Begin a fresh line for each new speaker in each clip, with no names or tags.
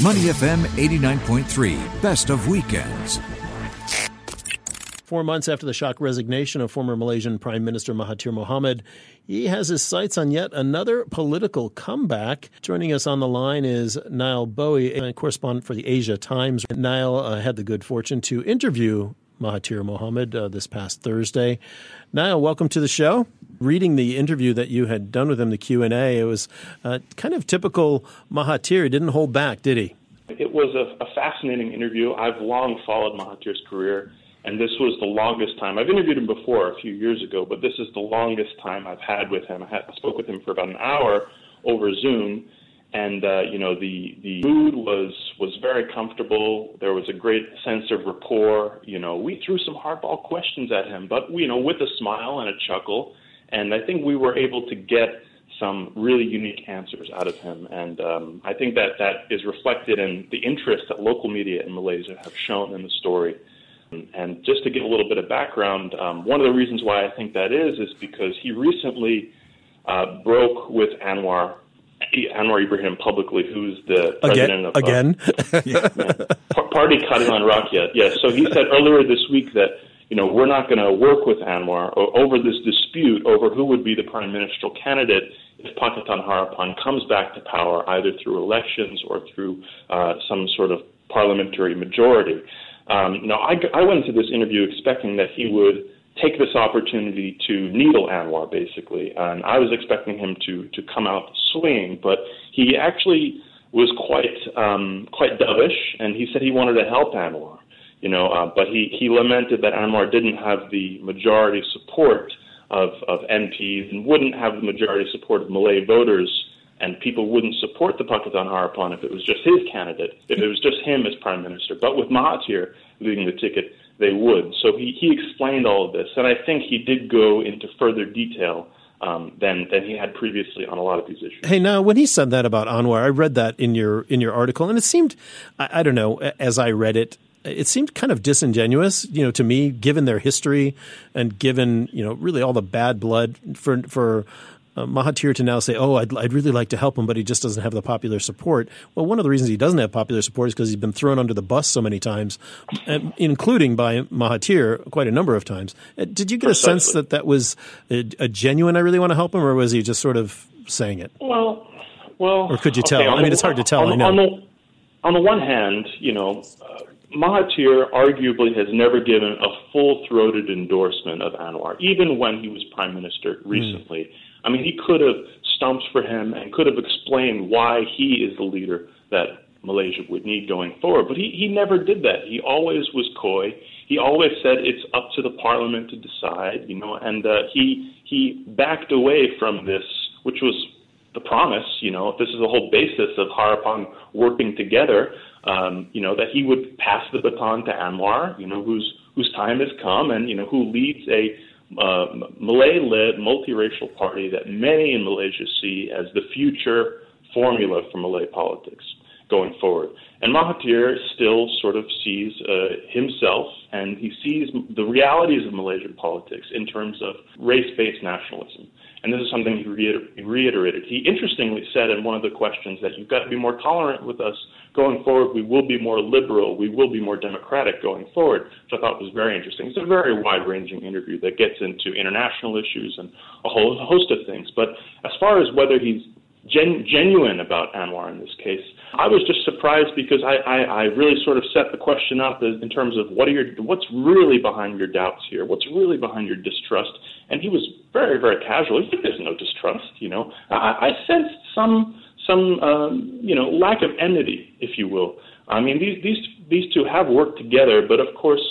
Money FM 89.3, best of weekends.
Four months after the shock resignation of former Malaysian Prime Minister Mahathir Mohamad, he has his sights on yet another political comeback. Joining us on the line is Nile Bowie, a correspondent for the Asia Times. Nile uh, had the good fortune to interview Mahathir Mohamad uh, this past Thursday. Nile, welcome to the show. Reading the interview that you had done with him, the Q and A, it was uh, kind of typical Mahathir. He didn't hold back, did he?
It was a, a fascinating interview. I've long followed Mahathir's career and this was the longest time. I've interviewed him before a few years ago, but this is the longest time I've had with him. I, had, I spoke with him for about an hour over Zoom, and uh, you know the the mood was was very comfortable. There was a great sense of rapport. You know, we threw some hardball questions at him, but you know, with a smile and a chuckle, and I think we were able to get some really unique answers out of him. And um, I think that that is reflected in the interest that local media in Malaysia have shown in the story. And just to give a little bit of background, um, one of the reasons why I think that is is because he recently uh, broke with Anwar Anwar Ibrahim publicly, who's the president
again,
of uh, yeah, Parti Keadilan Rakyat. Yes, so he said earlier this week that you know we're not going to work with Anwar over this dispute over who would be the prime ministerial candidate if Pakatan Harapan comes back to power, either through elections or through uh, some sort of parliamentary majority. Um, now, I, I went into this interview expecting that he would take this opportunity to needle Anwar, basically, and I was expecting him to to come out swinging, but he actually was quite um, quite dovish, and he said he wanted to help Anwar, you know, uh, but he he lamented that Anwar didn't have the majority support of of MPs and wouldn't have the majority support of Malay voters and people wouldn't support the Pakatan Harapan if it was just his candidate, if it was just him as prime minister. But with Mahathir leading the ticket, they would. So he, he explained all of this, and I think he did go into further detail um, than than he had previously on a lot of these issues.
Hey, now when he said that about Anwar, I read that in your in your article, and it seemed, I, I don't know, as I read it, it seemed kind of disingenuous, you know, to me, given their history and given you know really all the bad blood for for uh, Mahathir to now say, "Oh, I'd, I'd really like to help him, but he just doesn't have the popular support." Well, one of the reasons he doesn't have popular support is because he's been thrown under the bus so many times, including by Mahathir quite a number of times. Uh, did you get Precisely. a sense that that was a, a, genuine "I really want to help him," or was he just sort of saying it?
Well, well,
or could you tell? I mean, the, it's hard to tell.
On,
I know.
On the, on the one hand, you know. Uh, Mahathir arguably has never given a full throated endorsement of Anwar, even when he was prime minister recently. Mm. I mean, he could have stumped for him and could have explained why he is the leader that Malaysia would need going forward. But he, he never did that. He always was coy. He always said it's up to the parliament to decide, you know, and uh, he he backed away from this, which was the promise, you know, this is the whole basis of Harapan working together, um, you know, that he would pass the baton to Anwar, you know, whose whose time has come and, you know, who leads a uh, Malay-led multiracial party that many in Malaysia see as the future formula for Malay politics going forward. And Mahathir still sort of sees uh, himself and he sees the realities of Malaysian politics in terms of race-based nationalism. And this is something he, reiter- reiterated. He interestingly said in one of the questions that you've got to be more tolerant with us going forward. We will be more liberal. We will be more democratic going forward, which I thought was very interesting. It's a very wide-ranging interview that gets into international issues and a whole host of things. But as far as whether he's gen- genuine about Anwar in this case, I was just surprised because I, I, I really sort of set the question up in terms of what are your what's really behind your doubts here, what's really behind your distrust, and he was very very casual. "There's no distrust," you know. I, I sensed some some um, you know lack of enmity, if you will. I mean, these these these two have worked together, but of course,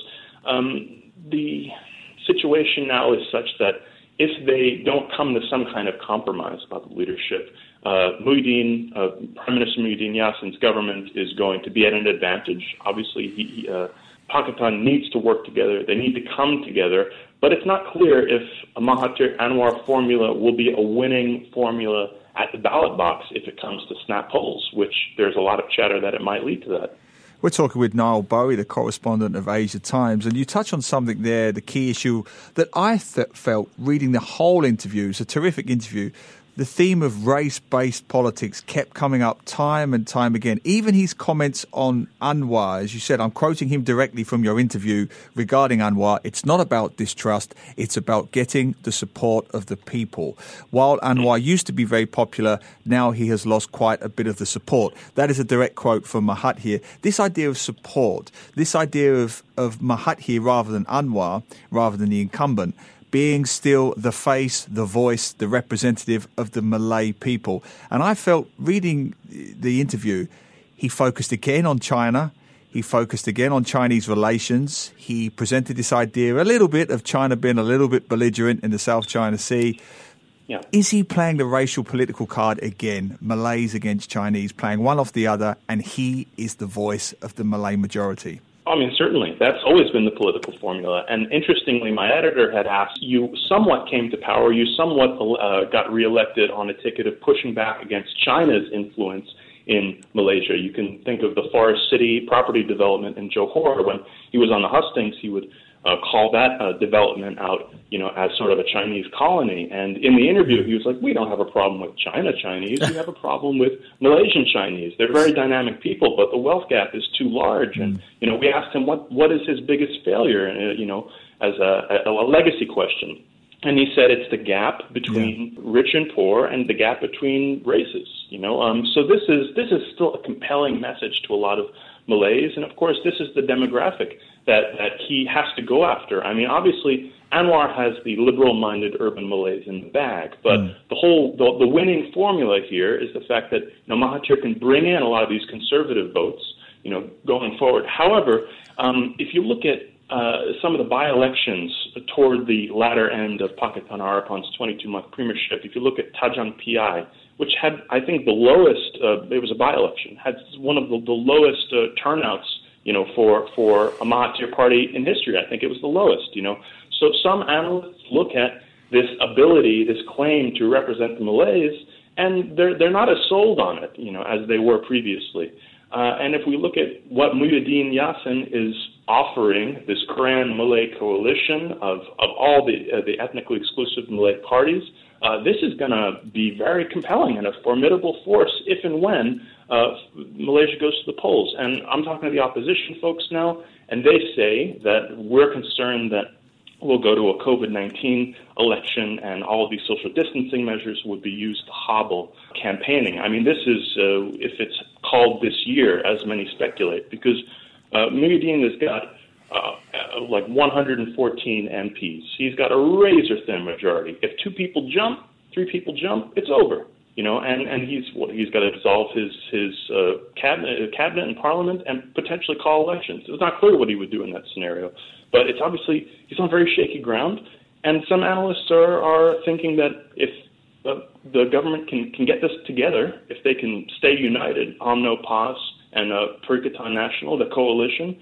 um, the situation now is such that if they don't come to some kind of compromise about the leadership, uh, Muhyiddin, uh, Prime Minister Muhyiddin Yassin's government is going to be at an advantage. Obviously, he, uh, Pakatan needs to work together. They need to come together. But it's not clear if a Mahathir Anwar formula will be a winning formula at the ballot box if it comes to snap polls, which there's a lot of chatter that it might lead to that.
We're talking with Nile Bowie, the correspondent of Asia Times, and you touch on something there, the key issue that I th- felt reading the whole interview, it's a terrific interview, the theme of race based politics kept coming up time and time again. Even his comments on Anwar, as you said, I'm quoting him directly from your interview regarding Anwar. It's not about distrust, it's about getting the support of the people. While Anwar used to be very popular, now he has lost quite a bit of the support. That is a direct quote from Mahathir. This idea of support, this idea of, of Mahathir rather than Anwar, rather than the incumbent, being still the face, the voice, the representative of the Malay people. And I felt reading the interview, he focused again on China. He focused again on Chinese relations. He presented this idea a little bit of China being a little bit belligerent in the South China Sea.
Yeah.
Is he playing the racial political card again? Malays against Chinese, playing one off the other, and he is the voice of the Malay majority.
I mean, certainly. That's always been the political formula. And interestingly, my editor had asked you somewhat came to power, you somewhat uh, got reelected on a ticket of pushing back against China's influence in Malaysia. You can think of the Forest City property development in Johor. When he was on the hustings, he would uh, call that uh, development out, you know, as sort of a Chinese colony. And in the interview, he was like, "We don't have a problem with China Chinese. We have a problem with Malaysian Chinese. They're very dynamic people, but the wealth gap is too large." And you know, we asked him what what is his biggest failure, uh, you know, as a, a, a legacy question. And he said it's the gap between yeah. rich and poor, and the gap between races. You know, um, so this is this is still a compelling message to a lot of Malays, and of course, this is the demographic that, that he has to go after. I mean, obviously, Anwar has the liberal-minded urban Malays in the bag, but mm. the whole the, the winning formula here is the fact that you know, Mahathir can bring in a lot of these conservative votes, you know, going forward. However, um, if you look at uh, some of the by-elections toward the latter end of Pakatan Harapan's 22-month premiership, if you look at Tanjung Piai, which had, I think, the lowest, uh, it was a by-election, had one of the, the lowest uh, turnouts you know, for for a Mahathir party in history. I think it was the lowest. You know, so some analysts look at this ability, this claim to represent the Malays, and they're they're not as sold on it, you know, as they were previously. Uh, and if we look at what Muhyiddin Yassin is offering, this grand Malay coalition of of all the uh, the ethnically exclusive Malay parties, uh, this is going to be very compelling and a formidable force if and when uh, Malaysia goes to the polls. And I'm talking to the opposition folks now, and they say that we're concerned that we'll go to a COVID 19 election and all of these social distancing measures would be used to hobble campaigning. I mean, this is, uh, if it's called this year, as many speculate, because uh, Muhyiddin has got uh, uh like 114 MPs. He's got a razor thin majority. If two people jump, three people jump, it's over you know, and and he's he's got to dissolve his his uh, cabinet uh, cabinet and parliament and potentially call elections. It's not clear what he would do in that scenario, but it's obviously he's on very shaky ground. And some analysts are are thinking that if uh, the government can can get this together, if they can stay united, UMNO, PAS, and uh, Perikatan Nasional, the coalition,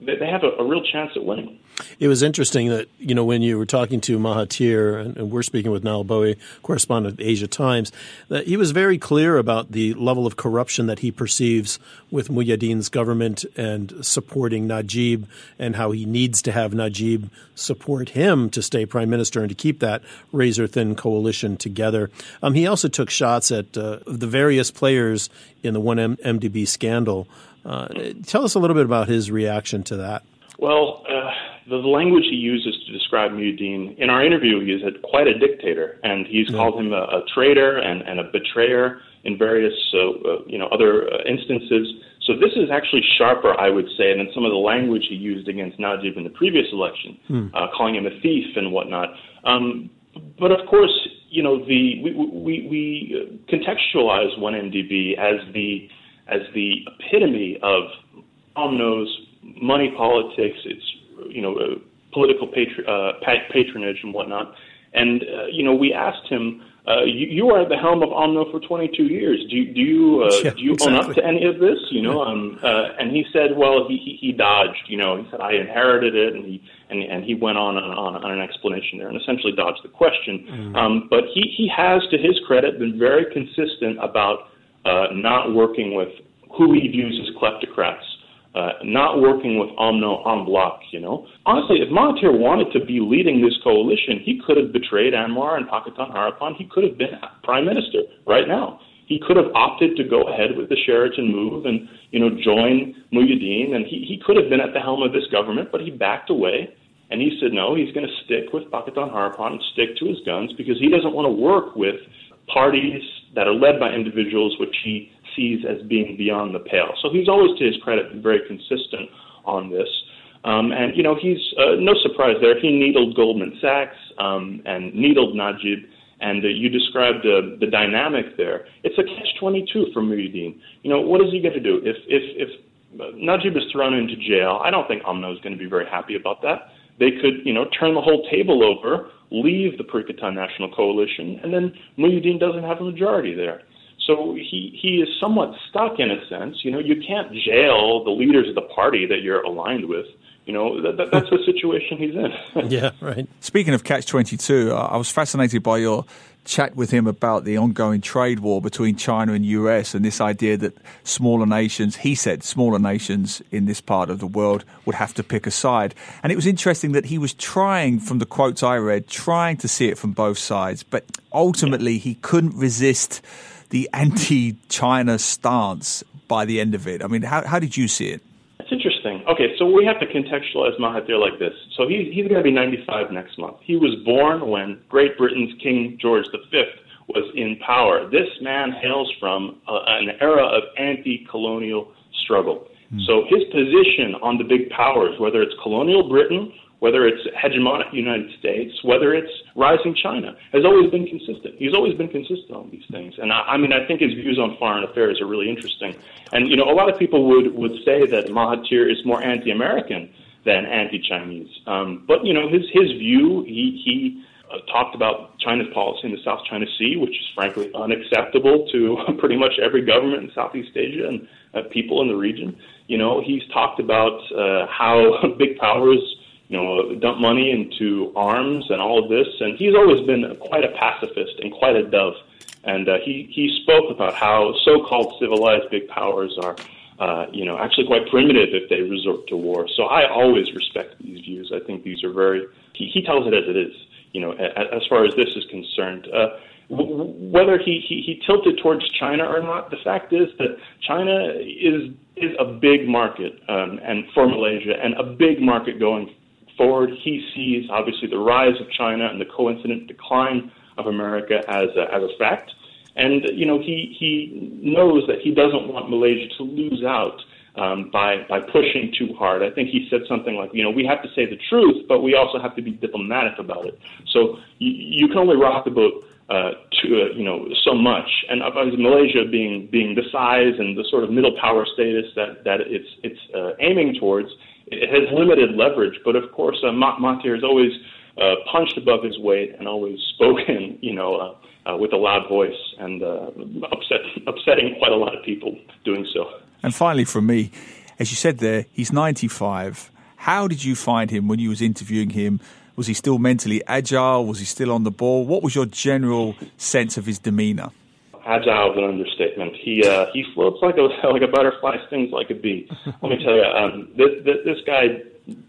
they have a, a real chance at winning.
It was interesting that, you know, when you were talking to Mahathir, and, and we're speaking with Nile Bowie, correspondent at Asia Times, that he was very clear about the level of corruption that he perceives with Muhyiddin's government and supporting Najib and how he needs to have Najib support him to stay prime minister and to keep that razor thin coalition together. Um, he also took shots at uh, the various players in the 1MDB scandal. Uh, tell us a little bit about his reaction to that.
Well, uh, the language he uses to describe Muhyiddin, in our interview, he is quite a dictator, and he's yeah. called him a, a traitor and, and, a betrayer in various, uh, uh, you know, other uh, instances. So this is actually sharper, I would say, than some of the language he used against Najib in the previous election, hmm. uh, calling him a thief and whatnot. Um, but of course, you know, the we, we, we contextualize 1MDB as the as the epitome of UMNO's money politics, its you know uh, political patri- uh, patronage and whatnot. And uh, you know, we asked him, uh, you, "You are at the helm of UMNO for 22 years. Do, you, do you uh, yeah, do you exactly. own up to any of this?" You know, um, uh, and he said, "Well, he, he he dodged. You know, he said I inherited it, and he and and he went on and on, on an explanation there, and essentially dodged the question. Mm. Um, but he he has, to his credit, been very consistent about uh, not working with who he views as kleptocrats uh, not working with UMNO en bloc, you know. Honestly, if Mahathir wanted to be leading this coalition, he could have betrayed Anwar and Pakatan Harapan. He could have been prime minister right now. He could have opted to go ahead with the Sheraton move and, you know, join Muhyiddin, and he, he could have been at the helm of this government, but he backed away. And he said, no, he's going to stick with Pakatan Harapan and stick to his guns because he doesn't want to work with parties that are led by individuals which he sees as being beyond the pale. So he's always, to his credit, been very consistent on this. Um, and, you know, he's uh, no surprise there. He needled Goldman Sachs um, and needled Najib. And uh, you described uh, the dynamic there. It's a catch-22 for Muhyiddin. You know, what is he going to do? If, if, if Najib is thrown into jail, I don't think UMNO is going to be very happy about that. They could, you know, turn the whole table over, leave the Perikatan National Coalition, and then Muhyiddin doesn't have a majority there. So he, he is somewhat stuck in a sense. You know, you can't jail the leaders of the party that you're aligned with. You know, that, that, that's the situation he's in.
yeah, right.
Speaking of Catch 22, I was fascinated by your chat with him about the ongoing trade war between China and US and this idea that smaller nations, he said, smaller nations in this part of the world would have to pick a side. And it was interesting that he was trying, from the quotes I read, trying to see it from both sides, but ultimately he couldn't resist the anti-China stance by the end of it. I mean, how, how did you see it?
Okay, so we have to contextualize Mahathir like this. So he, he's going to be 95 next month. He was born when Great Britain's King George V was in power. This man hails from uh, an era of anti-colonial struggle. Mm. So his position on the big powers, whether it's colonial Britain whether it's hegemonic United States, whether it's rising China, has always been consistent. He's always been consistent on these things. And I, I mean, I think his views on foreign affairs are really interesting. And, you know, a lot of people would, would say that Mahathir is more anti-American than anti-Chinese. Um, but, you know, his, his view, he, he uh, talked about China's policy in the South China Sea, which is frankly unacceptable to pretty much every government in Southeast Asia and uh, people in the region. You know, he's talked about uh, how big powers you know, dump money into arms and all of this. And he's always been quite a pacifist and quite a dove. And uh, he he spoke about how so-called civilized big powers are, uh, you know, actually quite primitive if they resort to war. So I always respect these views. I think these are very. He, he tells it as it is. You know, as far as this is concerned. Uh, whether he, he, he tilted towards China or not, the fact is that China is is a big market um, and for Malaysia and a big market going forward, he sees obviously the rise of China and the coincident decline of America as a, as a fact. And you know he he knows that he doesn't want Malaysia to lose out um, by by pushing too hard. I think he said something like, you know, we have to say the truth, but we also have to be diplomatic about it. So you, you can only rock the boat uh, to uh, you know so much. And obviously Malaysia being being the size and the sort of middle power status that that it's it's uh, aiming towards, it has limited leverage, but of course, uh, Mahathir has always uh, punched above his weight and always spoken, you know, uh, uh, with a loud voice and uh, upset, upsetting quite a lot of people doing so.
And finally, from me, as you said there, he's 95. How did you find him when you was interviewing him? Was he still mentally agile? Was he still on the ball? What was your general sense of his demeanour?
agile is an understatement. He uh, he floats like a like a butterfly, stings like a bee. Let me tell you, um, this, this this guy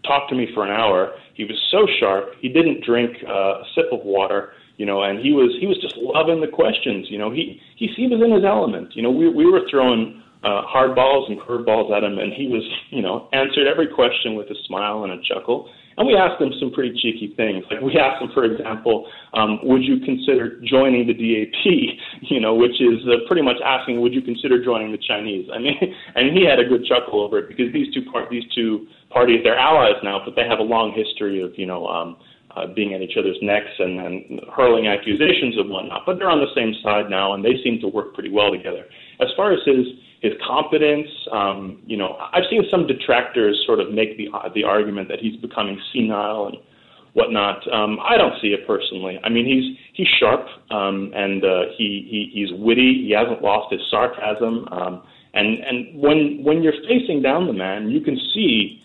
talked to me for an hour. He was so sharp. He didn't drink uh, a sip of water, you know, and he was he was just loving the questions. You know, he he, he was in his element. You know, we we were throwing uh, hard balls and curve balls at him, and he was you know answered every question with a smile and a chuckle. And we asked them some pretty cheeky things. Like we asked them, for example, um, would you consider joining the DAP? You know, which is uh, pretty much asking, would you consider joining the Chinese? I mean, and he had a good chuckle over it because these two part these two parties they're allies now, but they have a long history of you know. Um, uh, being at each other's necks and, and hurling accusations and whatnot, but they're on the same side now, and they seem to work pretty well together. As far as his his competence. Um, you know, I've seen some detractors sort of make the the argument that he's becoming senile and whatnot. Um, I don't see it personally. I mean, he's he's sharp um, and uh, he, he he's witty. He hasn't lost his sarcasm. Um, and and when when you're facing down the man, you can see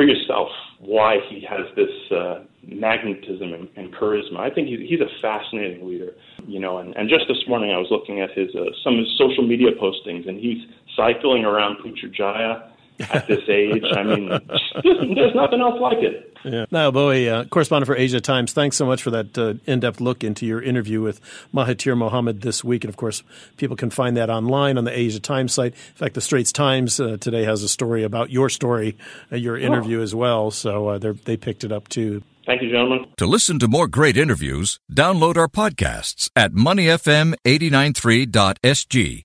for yourself why he has this uh, magnetism and, and charisma. I think he's, he's a fascinating leader, you know. And, and just this morning, I was looking at his uh, some of his social media postings, and he's cycling around Putrajaya at this age. I mean, there's, there's nothing else like it.
Yeah. Nile Bowie, uh, correspondent for Asia Times, thanks so much for that uh, in depth look into your interview with Mahathir Mohamad this week. And of course, people can find that online on the Asia Times site. In fact, the Straits Times uh, today has a story about your story, uh, your interview oh. as well. So uh, they picked it up too.
Thank you, gentlemen.
To listen to more great interviews, download our podcasts at moneyfm893.sg